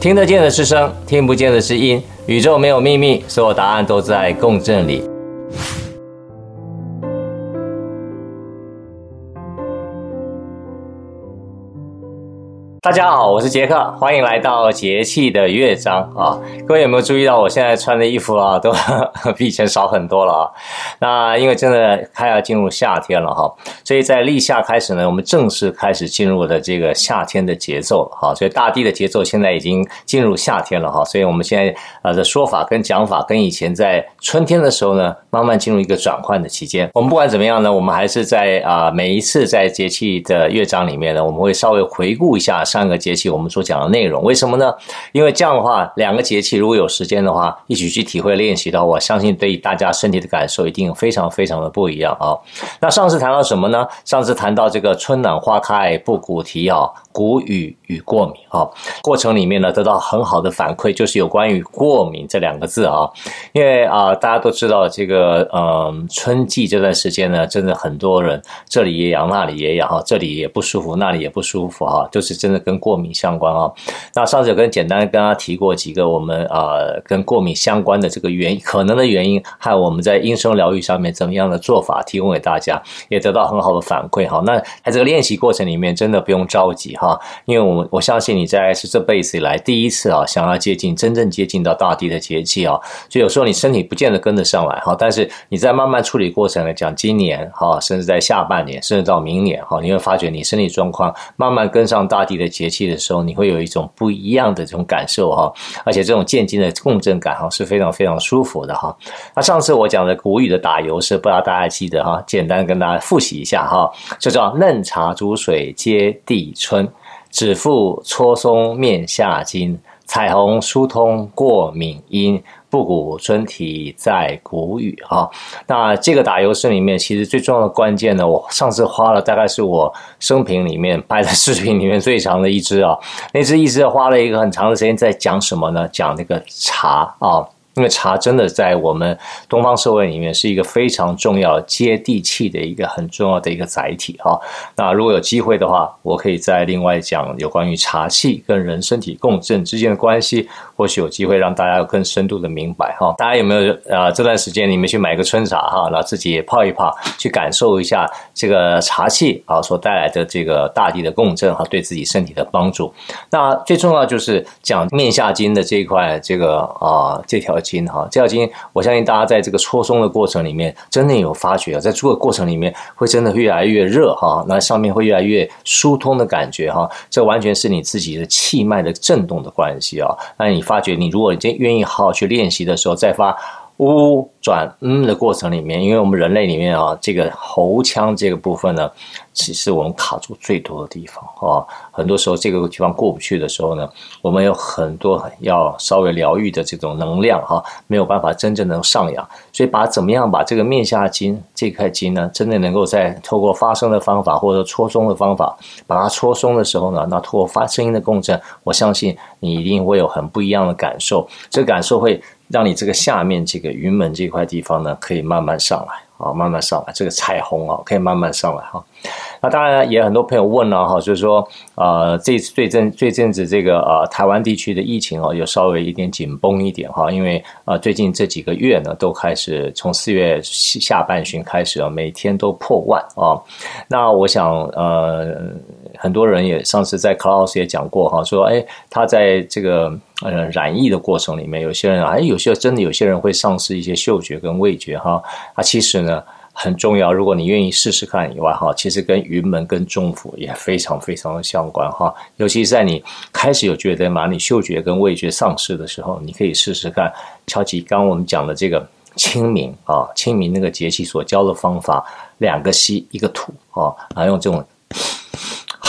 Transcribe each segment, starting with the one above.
听得见的是声，听不见的是音。宇宙没有秘密，所有答案都在共振里。大家好，我是杰克，欢迎来到节气的乐章啊！各位有没有注意到我现在穿的衣服啊，都 比以前少很多了啊？那因为真的快要进入夏天了哈，所以在立夏开始呢，我们正式开始进入的这个夏天的节奏了哈。所以大地的节奏现在已经进入夏天了哈，所以我们现在呃的说法跟讲法跟以前在春天的时候呢，慢慢进入一个转换的期间。我们不管怎么样呢，我们还是在啊每一次在节气的乐章里面呢，我们会稍微回顾一下上。三个节气我们所讲的内容，为什么呢？因为这样的话，两个节气如果有时间的话，一起去体会练习的话，我相信对大家身体的感受一定非常非常的不一样啊。那上次谈到什么呢？上次谈到这个春暖花开，不谷啼啊，谷雨与过敏啊，过程里面呢得到很好的反馈，就是有关于过敏这两个字啊。因为啊，大家都知道这个嗯，春季这段时间呢，真的很多人这里也痒，那里也痒啊，这里也不舒服，那里也不舒服啊，就是真的。跟过敏相关啊，那上次有跟简单跟大家提过几个我们呃跟过敏相关的这个原，可能的原因，还有我们在音声疗愈上面怎么样的做法，提供给大家，也得到很好的反馈哈。那在这个练习过程里面，真的不用着急哈，啊因为我我相信你在是这辈子以来第一次啊，想要接近真正接近到大地的节气啊，所以有时候你身体不见得跟得上来哈，但是你在慢慢处理过程来讲，今年哈，甚至在下半年，甚至到明年哈，你会发觉你身体状况慢慢跟上大地的。节气的时候，你会有一种不一样的这种感受哈，而且这种渐进的共振感哈是非常非常舒服的哈。那上次我讲的谷雨的打油诗，不知道大家记得哈，简单跟大家复习一下哈，就叫嫩茶煮水接地春，指腹搓松面下筋，彩虹疏通过敏音。布谷春啼在谷雨哈，那这个打油诗里面，其实最重要的关键呢，我上次花了大概是我生平里面拍的视频里面最长的一支啊，那支一直花了一个很长的时间在讲什么呢？讲那个茶啊。因为茶真的在我们东方社会里面是一个非常重要、接地气的一个很重要的一个载体哈。那如果有机会的话，我可以再另外讲有关于茶气跟人身体共振之间的关系，或许有机会让大家有更深度的明白哈。大家有没有啊？这段时间你们去买个春茶哈，然后自己泡一泡，去感受一下这个茶气啊所带来的这个大地的共振哈，对自己身体的帮助。那最重要就是讲面下筋的这一块，这个啊这条。筋哈，这条筋，我相信大家在这个搓松的过程里面，真的有发觉，在这个过程里面会真的越来越热哈，那上面会越来越疏通的感觉哈，这完全是你自己的气脉的震动的关系啊。那你发觉，你如果真愿意好好去练习的时候，再发。呜转嗯的过程里面，因为我们人类里面啊，这个喉腔这个部分呢，其实我们卡住最多的地方啊。很多时候这个地方过不去的时候呢，我们有很多要稍微疗愈的这种能量哈，没有办法真正能上扬。所以把怎么样把这个面下筋这块筋呢，真的能够在透过发声的方法或者搓松的方法，把它搓松的时候呢，那透过发声音的共振，我相信你一定会有很不一样的感受。这感受会。让你这个下面这个云门这块地方呢，可以慢慢上来啊，慢慢上来，这个彩虹啊，可以慢慢上来哈。那当然也很多朋友问了哈，就是说，呃，这最近最近子这个呃台湾地区的疫情哦，有稍微一点紧绷一点哈，因为呃最近这几个月呢，都开始从四月下半旬开始啊，每天都破万啊。那我想呃，很多人也上次在 Klaus 也讲过哈，说哎，他在这个呃染疫的过程里面，有些人哎，有些真的有些人会丧失一些嗅觉跟味觉哈，啊，其实呢。很重要，如果你愿意试试看以外，哈，其实跟云门跟中府也非常非常的相关，哈。尤其是在你开始有觉得嘛，你嗅觉跟味觉丧失的时候，你可以试试看，敲击刚我们讲的这个清明啊，清明那个节气所教的方法，两个吸一个吐啊，然后用这种。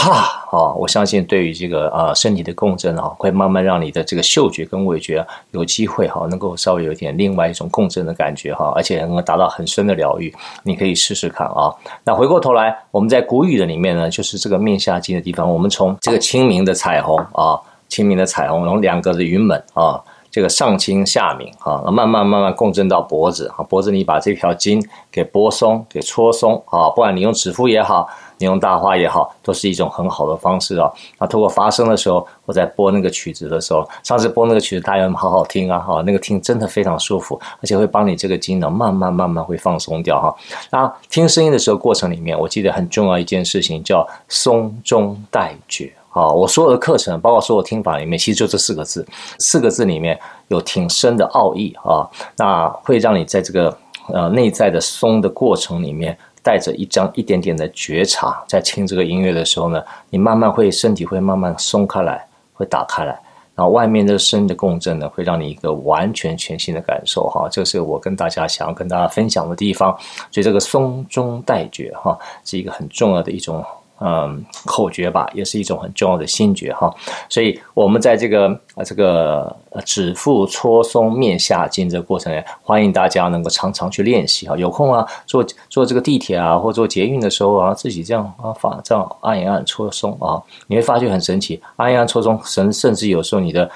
哈，哦，我相信对于这个啊身体的共振啊，会慢慢让你的这个嗅觉跟味觉有机会哈，能够稍微有点另外一种共振的感觉哈，而且能够达到很深的疗愈。你可以试试看啊。那回过头来，我们在谷雨的里面呢，就是这个面下筋的地方，我们从这个清明的彩虹啊，清明的彩虹，然后两个的云门啊。这个上清下明啊，慢慢慢慢共振到脖子啊，脖子你把这条筋给拨松、给搓松啊，不管你用指腹也好。你用大花也好，都是一种很好的方式啊。那通过发声的时候，我在播那个曲子的时候，上次播那个曲子，大家好好听啊？哈，那个听真的非常舒服，而且会帮你这个筋呢，慢慢慢慢会放松掉哈。那听声音的时候，过程里面，我记得很重要一件事情叫松中带觉啊。我所有的课程，包括所有听法里面，其实就这四个字，四个字里面有挺深的奥义啊。那会让你在这个呃内在的松的过程里面。带着一张一点点的觉察，在听这个音乐的时候呢，你慢慢会身体会慢慢松开来，会打开来，然后外面的声的共振呢，会让你一个完全全新的感受哈。这是我跟大家想要跟大家分享的地方，所以这个松中带觉哈，是一个很重要的一种。嗯，口诀吧，也是一种很重要的心诀哈。所以，我们在这个啊这个指腹搓松面下筋这个过程呢，欢迎大家能够常常去练习哈。有空啊，坐坐这个地铁啊，或坐捷运的时候啊，自己这样啊发这样按一按搓松啊，你会发觉很神奇，按一按搓松，甚甚至有时候你的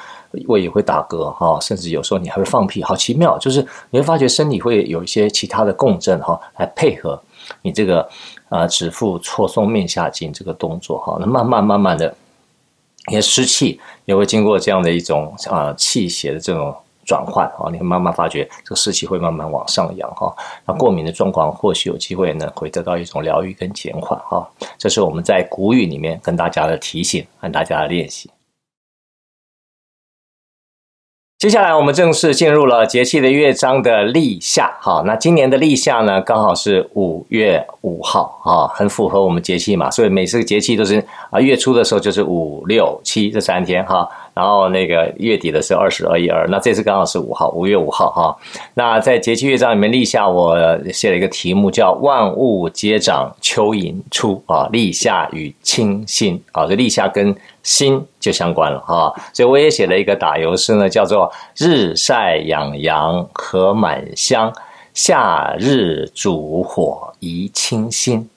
胃也会打嗝哈，甚至有时候你还会放屁，好奇妙，就是你会发觉身体会有一些其他的共振哈，来配合你这个。啊，指腹搓松面下筋这个动作哈，那慢慢慢慢的，你的湿气也会经过这样的一种啊气血的这种转换啊，你会慢慢发觉这个湿气会慢慢往上扬哈，那过敏的状况或许有机会呢会得到一种疗愈跟减缓哈，这是我们在古语里面跟大家的提醒跟大家的练习。接下来我们正式进入了节气的乐章的立夏，好，那今年的立夏呢，刚好是五月五号啊，很符合我们节气嘛，所以每次节气都是啊月初的时候就是五六七这三天哈。然后那个月底的是二十二一二，那这次刚好是五号，五月五号哈。那在节气乐章里面立夏，我写了一个题目叫“万物皆长蚯蚓出”啊，立夏与清新啊，这立夏跟心就相关了哈。所以我也写了一个打油诗呢，叫做“日晒养阳荷满香，夏日煮火宜清心，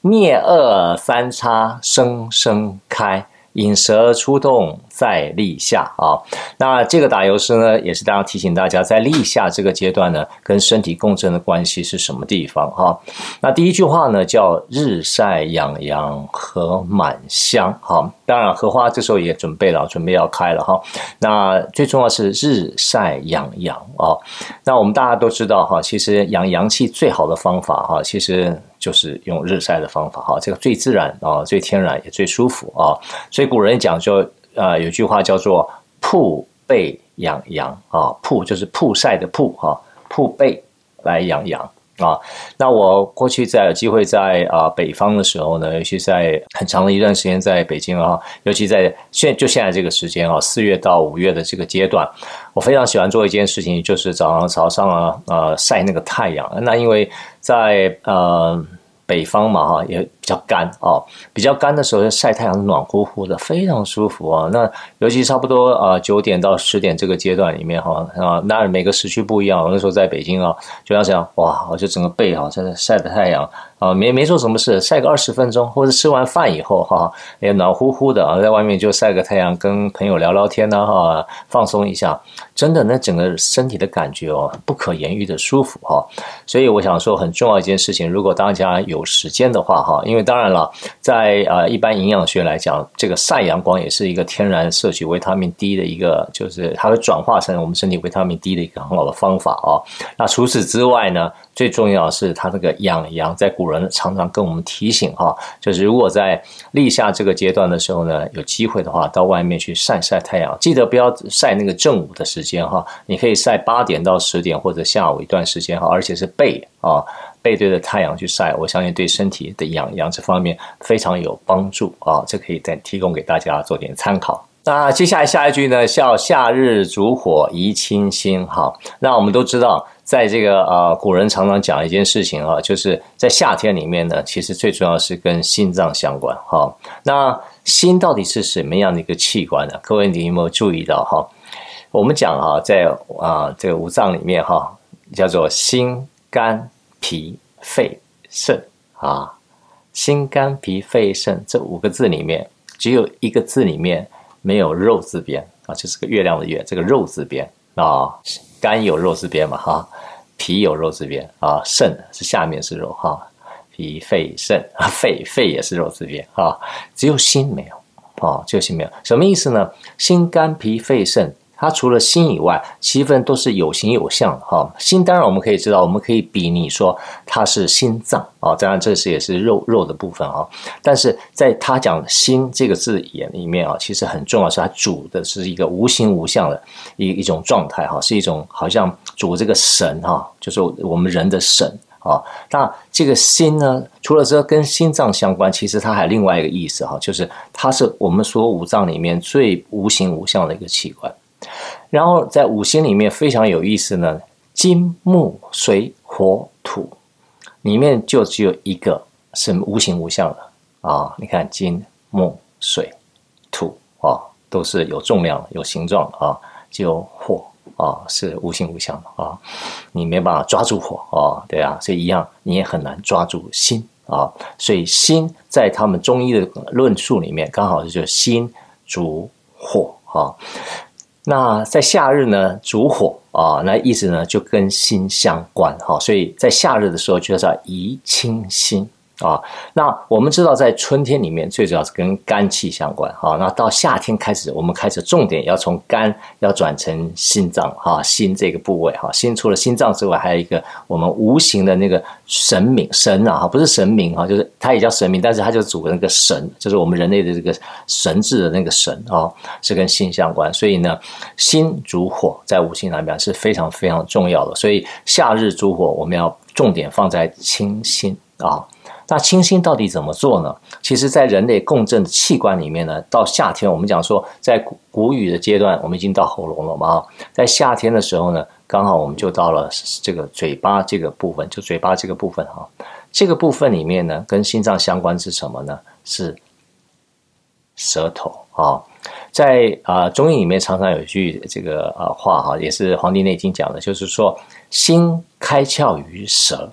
灭恶三叉生生开。”引蛇出洞在立夏啊，那这个打油诗呢，也是大家提醒大家，在立夏这个阶段呢，跟身体共振的关系是什么地方哈？那第一句话呢，叫日晒养阳和满香哈。当然，荷花这时候也准备了，准备要开了哈。那最重要是日晒养阳啊。那我们大家都知道哈，其实养阳气最好的方法哈，其实。就是用日晒的方法哈，这个最自然啊，最天然也最舒服啊，所以古人讲说啊，有句话叫做“曝被养阳”啊，曝就是曝晒的曝哈，曝被来养阳啊。那我过去在有机会在啊北方的时候呢，尤其在很长的一段时间在北京啊，尤其在现就现在这个时间啊，四月到五月的这个阶段，我非常喜欢做一件事情，就是早上早上啊呃晒那个太阳。那因为在呃。北方嘛，哈，也比较干哦，比较干的时候就晒太阳暖乎乎的，非常舒服啊。那尤其差不多啊九点到十点这个阶段里面哈啊，那每个时区不一样。我那时候在北京啊，就要想哇，我就整个背哈在那晒的太阳。啊，没没做什么事，晒个二十分钟，或者吃完饭以后，哈，也暖乎乎的啊，在外面就晒个太阳，跟朋友聊聊天呐，哈，放松一下，真的，那整个身体的感觉哦，不可言喻的舒服哈。所以我想说，很重要一件事情，如果大家有时间的话，哈，因为当然了，在呃一般营养学来讲，这个晒阳光也是一个天然摄取维他命 D 的一个，就是它会转化成我们身体维他命 D 的一个很好的方法啊。那除此之外呢，最重要是它这个养阳，在古人常常跟我们提醒哈，就是如果在立夏这个阶段的时候呢，有机会的话，到外面去晒晒太阳，记得不要晒那个正午的时间哈，你可以晒八点到十点或者下午一段时间哈，而且是背啊背对着太阳去晒，我相信对身体的养阳这方面非常有帮助啊，这可以再提供给大家做点参考。那接下来下一句呢，叫夏日烛火宜清新哈。那我们都知道，在这个呃，古人常常讲一件事情啊，就是在夏天里面呢，其实最重要是跟心脏相关哈。那心到底是什么样的一个器官呢？各位你有没有注意到哈？我们讲哈，在啊这个五脏里面哈，叫做心肝脾肺肾啊，心肝脾肺肾这五个字里面，只有一个字里面。没有肉字边啊，就是个月亮的月，这个肉字边啊，肝有肉之边嘛哈，脾有肉之边啊，肾是下面是肉哈，脾肺肾啊，肺肺也是肉之边啊，只有心没有啊，只有心没有，什么意思呢？心肝脾肺肾。它除了心以外，七分都是有形有相的哈。心当然我们可以知道，我们可以比拟说它是心脏啊，当然这是也是肉肉的部分啊。但是在他讲心这个字眼里面啊，其实很重要是它主的是一个无形无相的一一种状态哈，是一种好像主这个神哈，就是我们人的神啊。那这个心呢，除了说跟心脏相关，其实它还有另外一个意思哈，就是它是我们所有五脏里面最无形无相的一个器官。然后在五行里面非常有意思呢，金木水火土里面就只有一个是无形无相的啊！你看金木水土啊，都是有重量、有形状啊，就火啊是无形无相的啊，你没办法抓住火啊，对啊，所以一样你也很难抓住心啊，所以心在他们中医的论述里面，刚好就是心主火啊。那在夏日呢，烛火啊，那意思呢就跟心相关哈，所以在夏日的时候就叫怡清心。啊，那我们知道，在春天里面，最主要是跟肝气相关。哈，那到夏天开始，我们开始重点要从肝要转成心脏。哈，心这个部位，哈，心除了心脏之外，还有一个我们无形的那个神明神啊，哈，不是神明哈，就是它也叫神明，但是它就主那个神，就是我们人类的这个神智的那个神啊，是跟心相关。所以呢，心主火，在五行里面是非常非常重要的。所以夏日主火，我们要重点放在清心啊。那清心到底怎么做呢？其实，在人类共振的器官里面呢，到夏天，我们讲说，在谷谷雨的阶段，我们已经到喉咙了嘛。在夏天的时候呢，刚好我们就到了这个嘴巴这个部分，就嘴巴这个部分哈。这个部分里面呢，跟心脏相关是什么呢？是舌头啊。在啊中医里面常常有一句这个啊话哈，也是《黄帝内经》讲的，就是说心开窍于舌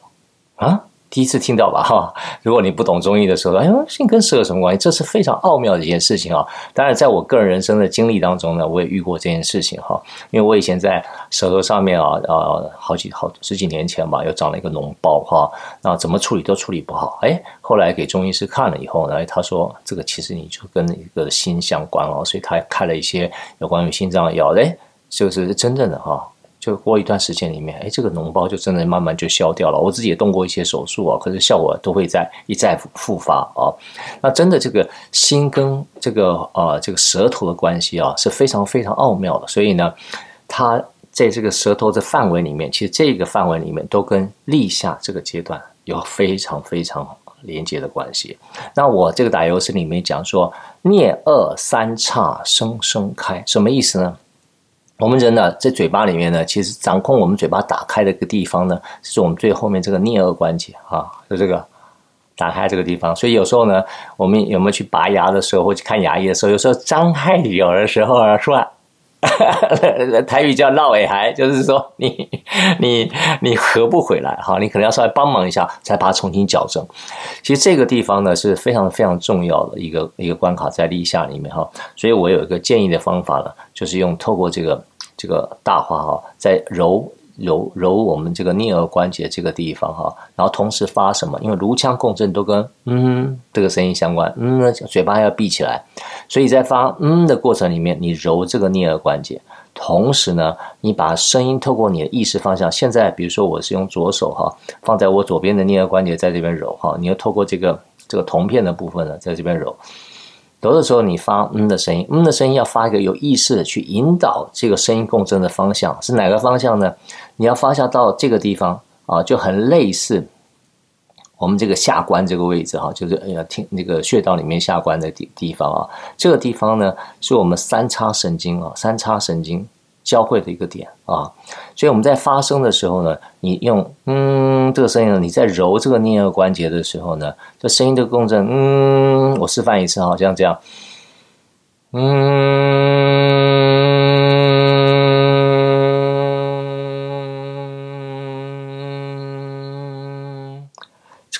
啊。第一次听到吧，哈！如果你不懂中医的时候，哎呦，心跟舌有什么关系？这是非常奥妙的一件事情啊！当然，在我个人人生的经历当中呢，我也遇过这件事情哈。因为我以前在舌头上面啊，呃，好几好十几年前吧，又长了一个脓包哈。那怎么处理都处理不好，哎，后来给中医师看了以后呢，他说这个其实你就跟一个心相关哦，所以他开了一些有关于心脏的药，哎，就是真正的哈。就过一段时间里面，哎，这个脓包就真的慢慢就消掉了。我自己也动过一些手术啊，可是效果都会在一再复发啊。那真的这个心跟这个呃这个舌头的关系啊是非常非常奥妙的。所以呢，它在这个舌头的范围里面，其实这个范围里面都跟立夏这个阶段有非常非常连接的关系。那我这个打油诗里面讲说，颞顎三叉生生开，什么意思呢？我们人呢，在嘴巴里面呢，其实掌控我们嘴巴打开的一个地方呢，是我们最后面这个颞颌关节啊，就这个打开这个地方。所以有时候呢，我们有没有去拔牙的时候，或去看牙医的时候，有时候张开有的时候啊，说。台语叫闹尾还，就是说你 你你合不回来哈，你可能要稍微帮忙一下，才把它重新矫正。其实这个地方呢，是非常非常重要的一个一个关卡在立夏里面哈，所以我有一个建议的方法呢，就是用透过这个这个大花哈，在揉。揉揉我们这个颞颌关节这个地方哈，然后同时发什么？因为颅腔共振都跟嗯这个声音相关，嗯，嘴巴要闭起来，所以在发嗯的过程里面，你揉这个颞颌关节，同时呢，你把声音透过你的意识方向。现在比如说我是用左手哈，放在我左边的颞颌关节，在这边揉哈，你要透过这个这个铜片的部分呢，在这边揉。揉的时候你发嗯的声音，嗯的声音要发一个有意识的去引导这个声音共振的方向，是哪个方向呢？你要发下到这个地方啊，就很类似我们这个下关这个位置哈，就是哎呀听那个穴道里面下关的地地方啊，这个地方呢是我们三叉神经啊，三叉神经。交汇的一个点啊，所以我们在发声的时候呢，你用嗯这个声音呢，你在揉这个颞颌关节的时候呢，这声音的共振，嗯，我示范一次哈，像这样，嗯，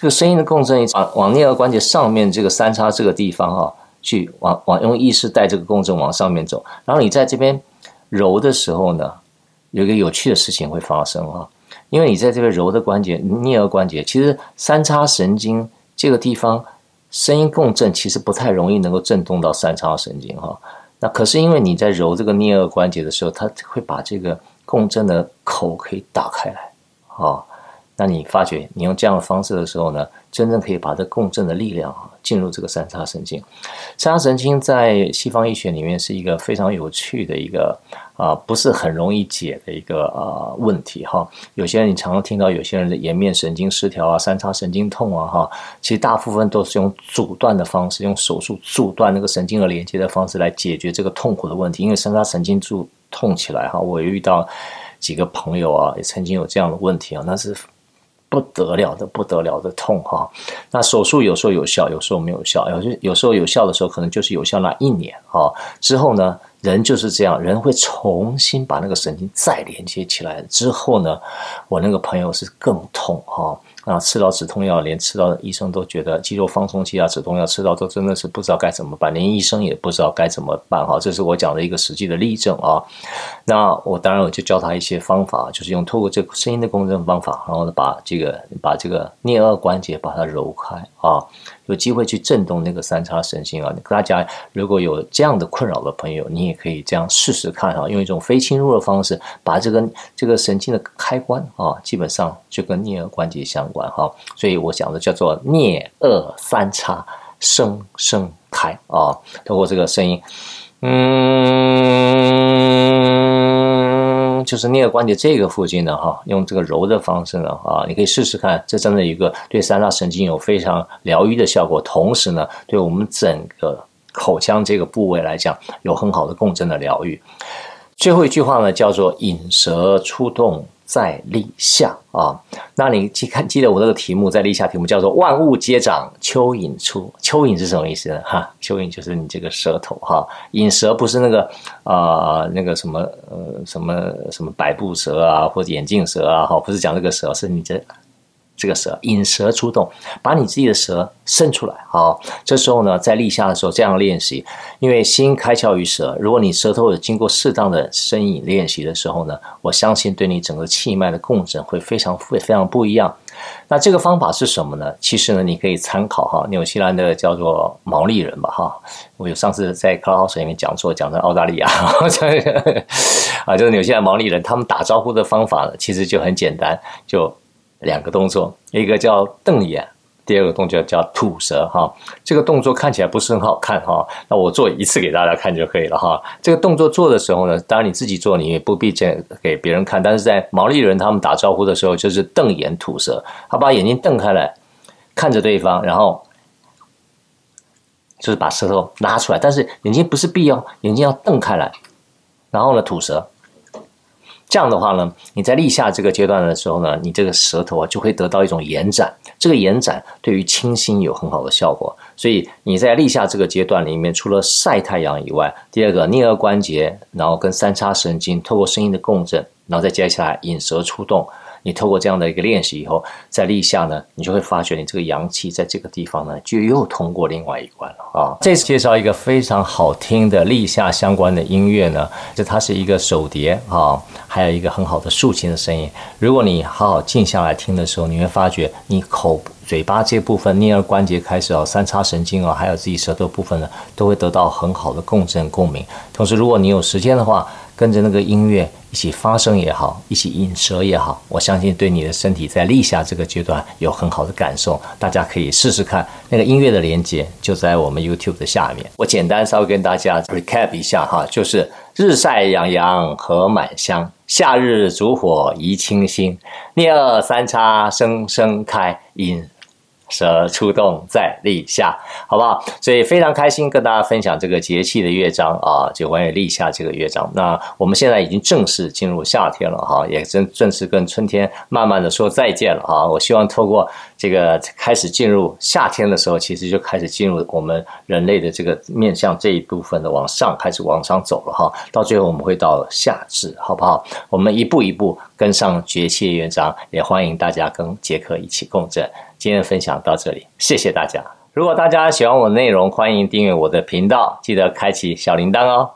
这个声音的共振往往颞颌关节上面这个三叉这个地方哈，去往往用意识带这个共振往上面走，然后你在这边。揉的时候呢，有一个有趣的事情会发生啊，因为你在这个揉的关节，颞颌关节，其实三叉神经这个地方声音共振其实不太容易能够震动到三叉神经哈。那可是因为你在揉这个颞颌关节的时候，它会把这个共振的口可以打开来啊。那你发觉你用这样的方式的时候呢，真正可以把这共振的力量啊进入这个三叉神经。三叉神经在西方医学里面是一个非常有趣的一个啊，不是很容易解的一个啊问题哈。有些人你常常听到有些人的颜面神经失调啊、三叉神经痛啊哈，其实大部分都是用阻断的方式，用手术阻断那个神经的连接的方式来解决这个痛苦的问题。因为三叉神经就痛起来哈，我遇到几个朋友啊，也曾经有这样的问题啊，那是。不得了的，不得了的痛哈！那手术有时候有效，有时候没有效。有些有时候有效的时候，可能就是有效那一年哈。之后呢，人就是这样，人会重新把那个神经再连接起来。之后呢，我那个朋友是更痛哈。啊，吃到止痛药，连吃到医生都觉得肌肉放松剂啊，止痛药吃到都真的是不知道该怎么办，连医生也不知道该怎么办哈。这是我讲的一个实际的例证啊。那我当然我就教他一些方法，就是用透过这个声音的共振方法，然后呢把这个把这个颞颌关节把它揉开啊。有机会去震动那个三叉神经啊！大家如果有这样的困扰的朋友，你也可以这样试试看哈，用一种非侵入的方式，把这个这个神经的开关啊，基本上就跟颞颌关节相关哈。所以我讲的叫做颞颌三叉声声开啊，通过这个声音，嗯。就是颞关节这个附近的，哈，用这个揉的方式呢，啊，你可以试试看，这真的一个对三叉神经有非常疗愈的效果，同时呢，对我们整个口腔这个部位来讲，有很好的共振的疗愈。最后一句话呢，叫做引蛇出洞。在立夏啊，那你记看记得我那个题目，在立夏题目叫做“万物皆长，蚯蚓出”。蚯蚓是什么意思呢？哈，蚯蚓就是你这个舌头哈。引蛇不是那个啊、那个什么呃什么什么百步蛇啊，或者眼镜蛇啊，哈，不是讲这个蛇，是你这。这个舌引蛇出洞，把你自己的舌伸出来。好，这时候呢，在立夏的时候这样练习，因为心开窍于舌。如果你舌头有经过适当的声引练习的时候呢，我相信对你整个气脉的共振会非常非非常不一样。那这个方法是什么呢？其实呢，你可以参考哈，纽西兰的叫做毛利人吧哈。我有上次在 Clubhouse 里面讲座，讲的澳大利亚 啊，就是纽西兰毛利人，他们打招呼的方法呢，其实就很简单，就。两个动作，一个叫瞪眼，第二个动作叫吐舌哈。这个动作看起来不是很好看哈，那我做一次给大家看就可以了哈。这个动作做的时候呢，当然你自己做你也不必这样给别人看，但是在毛利人他们打招呼的时候就是瞪眼吐舌，他把眼睛瞪开来看着对方，然后就是把舌头拉出来，但是眼睛不是闭哦，眼睛要瞪开来，然后呢吐舌。这样的话呢，你在立夏这个阶段的时候呢，你这个舌头啊就会得到一种延展，这个延展对于清新有很好的效果。所以你在立夏这个阶段里面，除了晒太阳以外，第二个颞颌关节，然后跟三叉神经透过声音的共振，然后再接下来引舌出动。你透过这样的一个练习以后，在立夏呢，你就会发觉你这个阳气在这个地方呢，就又通过另外一关了啊。这次介绍一个非常好听的立夏相关的音乐呢，就它是一个手碟啊，还有一个很好的竖琴的声音。如果你好好静下来听的时候，你会发觉你口嘴巴这部分颞顎关节开始啊，三叉神经啊，还有自己舌头部分呢，都会得到很好的共振共鸣。同时，如果你有时间的话，跟着那个音乐一起发声也好，一起引舌也好，我相信对你的身体在立夏这个阶段有很好的感受。大家可以试试看，那个音乐的连接就在我们 YouTube 的下面。我简单稍微跟大家 recap 一下哈，就是日晒洋洋荷满香，夏日烛火怡清新，颞顎三叉声声开，引蛇出动在立夏，好不好？所以非常开心跟大家分享这个节气的乐章啊，就关于立夏这个乐章。那我们现在已经正式进入夏天了哈，也正正式跟春天慢慢的说再见了哈。我希望透过这个开始进入夏天的时候，其实就开始进入我们人类的这个面向这一部分的往上开始往上走了哈。到最后我们会到夏至，好不好？我们一步一步跟上节气的乐章，也欢迎大家跟杰克一起共振。今天的分享到这里，谢谢大家。如果大家喜欢我的内容，欢迎订阅我的频道，记得开启小铃铛哦。